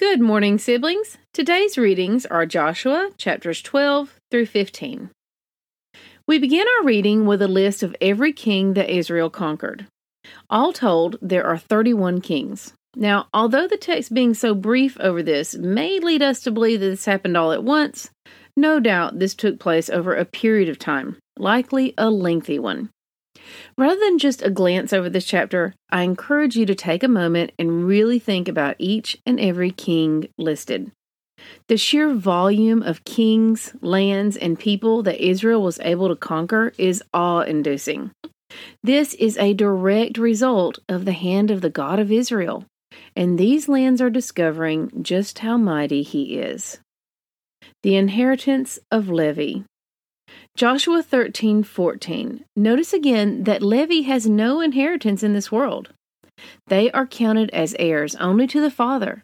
Good morning, siblings. Today's readings are Joshua chapters 12 through 15. We begin our reading with a list of every king that Israel conquered. All told, there are 31 kings. Now, although the text being so brief over this may lead us to believe that this happened all at once, no doubt this took place over a period of time, likely a lengthy one. Rather than just a glance over this chapter, I encourage you to take a moment and really think about each and every king listed. The sheer volume of kings, lands, and people that Israel was able to conquer is awe inducing. This is a direct result of the hand of the God of Israel, and these lands are discovering just how mighty He is. The inheritance of Levi. Joshua 13:14. Notice again that Levi has no inheritance in this world. They are counted as heirs only to the Father,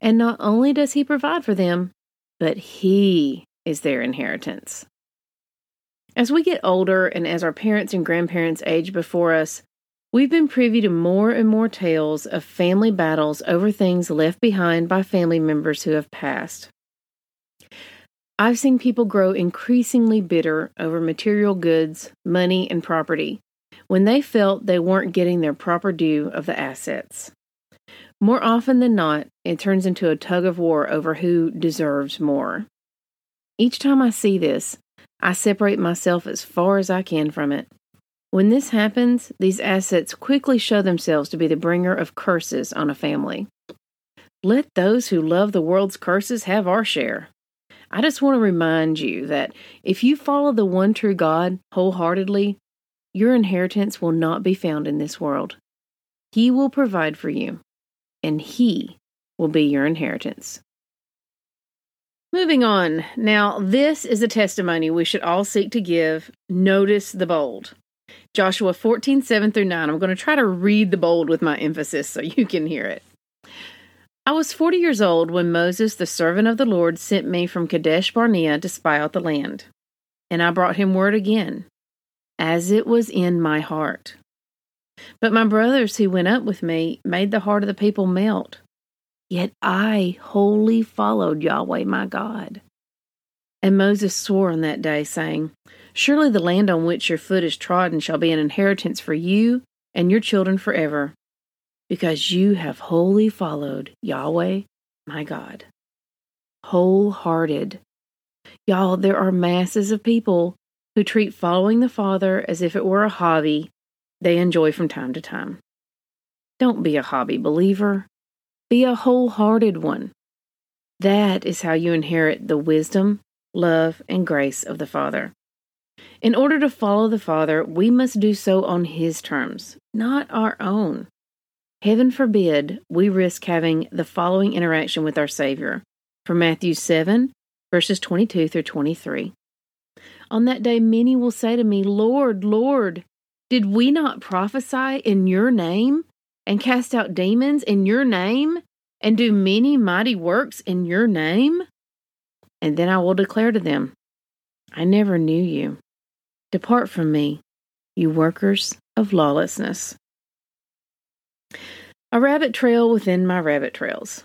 and not only does he provide for them, but he is their inheritance. As we get older and as our parents and grandparents age before us, we've been privy to more and more tales of family battles over things left behind by family members who have passed. I've seen people grow increasingly bitter over material goods, money, and property when they felt they weren't getting their proper due of the assets. More often than not, it turns into a tug of war over who deserves more. Each time I see this, I separate myself as far as I can from it. When this happens, these assets quickly show themselves to be the bringer of curses on a family. Let those who love the world's curses have our share. I just want to remind you that if you follow the one true God wholeheartedly, your inheritance will not be found in this world. He will provide for you, and He will be your inheritance. Moving on. Now, this is a testimony we should all seek to give. Notice the bold. Joshua 14, 7 through 9. I'm going to try to read the bold with my emphasis so you can hear it. I was 40 years old when Moses, the servant of the Lord, sent me from Kadesh Barnea to spy out the land. And I brought him word again, as it was in my heart. But my brothers who went up with me made the heart of the people melt. Yet I wholly followed Yahweh my God. And Moses swore on that day, saying, Surely the land on which your foot is trodden shall be an inheritance for you and your children forever because you have wholly followed Yahweh, my God. Wholehearted. Y'all, there are masses of people who treat following the Father as if it were a hobby they enjoy from time to time. Don't be a hobby believer, be a wholehearted one. That is how you inherit the wisdom, love, and grace of the Father. In order to follow the Father, we must do so on His terms, not our own. Heaven forbid we risk having the following interaction with our Savior from Matthew 7, verses 22 through 23. On that day, many will say to me, Lord, Lord, did we not prophesy in your name and cast out demons in your name and do many mighty works in your name? And then I will declare to them, I never knew you. Depart from me, you workers of lawlessness. A rabbit trail within my rabbit trails.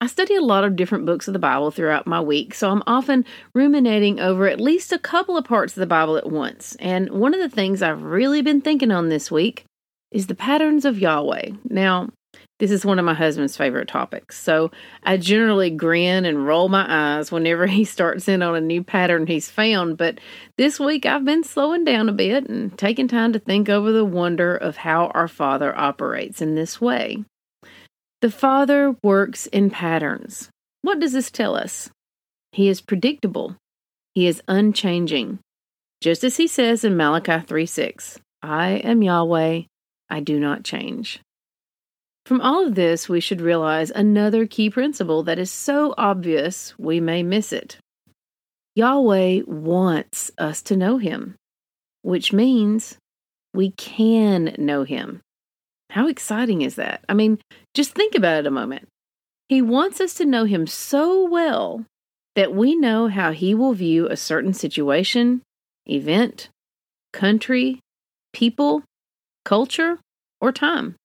I study a lot of different books of the Bible throughout my week, so I'm often ruminating over at least a couple of parts of the Bible at once. And one of the things I've really been thinking on this week is the patterns of Yahweh. Now, this is one of my husband's favorite topics. So I generally grin and roll my eyes whenever he starts in on a new pattern he's found. But this week I've been slowing down a bit and taking time to think over the wonder of how our Father operates in this way. The Father works in patterns. What does this tell us? He is predictable, He is unchanging. Just as He says in Malachi 3 6, I am Yahweh, I do not change. From all of this, we should realize another key principle that is so obvious we may miss it. Yahweh wants us to know Him, which means we can know Him. How exciting is that? I mean, just think about it a moment. He wants us to know Him so well that we know how He will view a certain situation, event, country, people, culture, or time.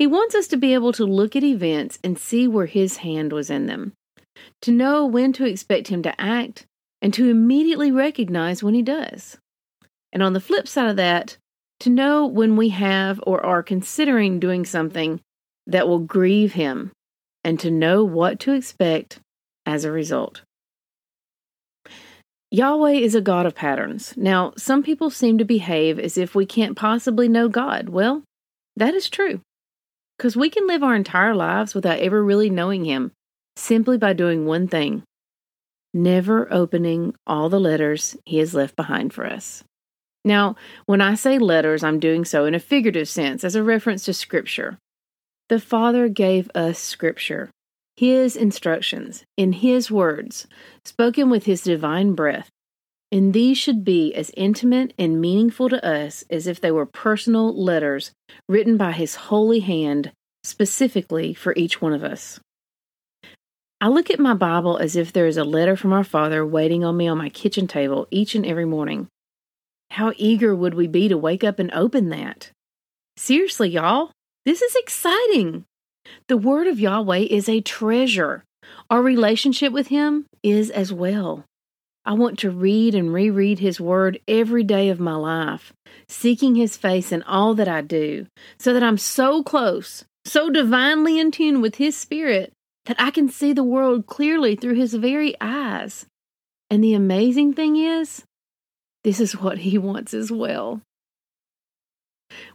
He wants us to be able to look at events and see where His hand was in them, to know when to expect Him to act, and to immediately recognize when He does. And on the flip side of that, to know when we have or are considering doing something that will grieve Him, and to know what to expect as a result. Yahweh is a God of patterns. Now, some people seem to behave as if we can't possibly know God. Well, that is true. Because we can live our entire lives without ever really knowing Him simply by doing one thing never opening all the letters He has left behind for us. Now, when I say letters, I'm doing so in a figurative sense as a reference to Scripture. The Father gave us Scripture, His instructions, in His words, spoken with His divine breath, and these should be as intimate and meaningful to us as if they were personal letters written by His holy hand specifically for each one of us. I look at my Bible as if there is a letter from our Father waiting on me on my kitchen table each and every morning. How eager would we be to wake up and open that? Seriously, y'all, this is exciting. The Word of Yahweh is a treasure. Our relationship with Him is as well. I want to read and reread His Word every day of my life, seeking His face in all that I do, so that I'm so close, so divinely in tune with His Spirit, that I can see the world clearly through His very eyes. And the amazing thing is, this is what he wants as well.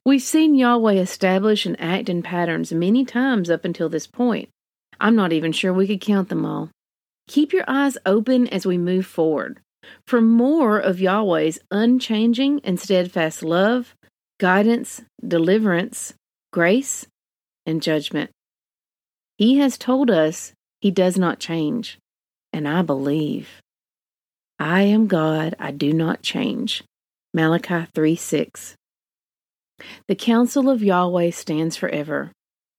We've seen Yahweh establish and act in patterns many times up until this point. I'm not even sure we could count them all. Keep your eyes open as we move forward for more of Yahweh's unchanging and steadfast love, guidance, deliverance, grace, and judgment. He has told us he does not change, and I believe. I am God, I do not change. Malachi 3 6. The counsel of Yahweh stands forever,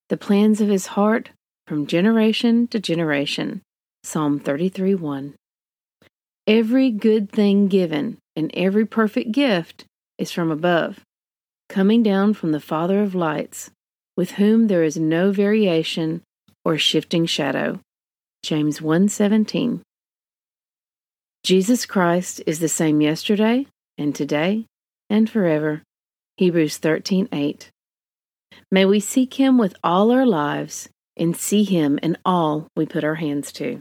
the plans of his heart from generation to generation. Psalm 33 1. Every good thing given and every perfect gift is from above, coming down from the Father of lights, with whom there is no variation or shifting shadow. James 1:17 Jesus Christ is the same yesterday and today and forever. Hebrews 13:8. May we seek him with all our lives and see him in all we put our hands to.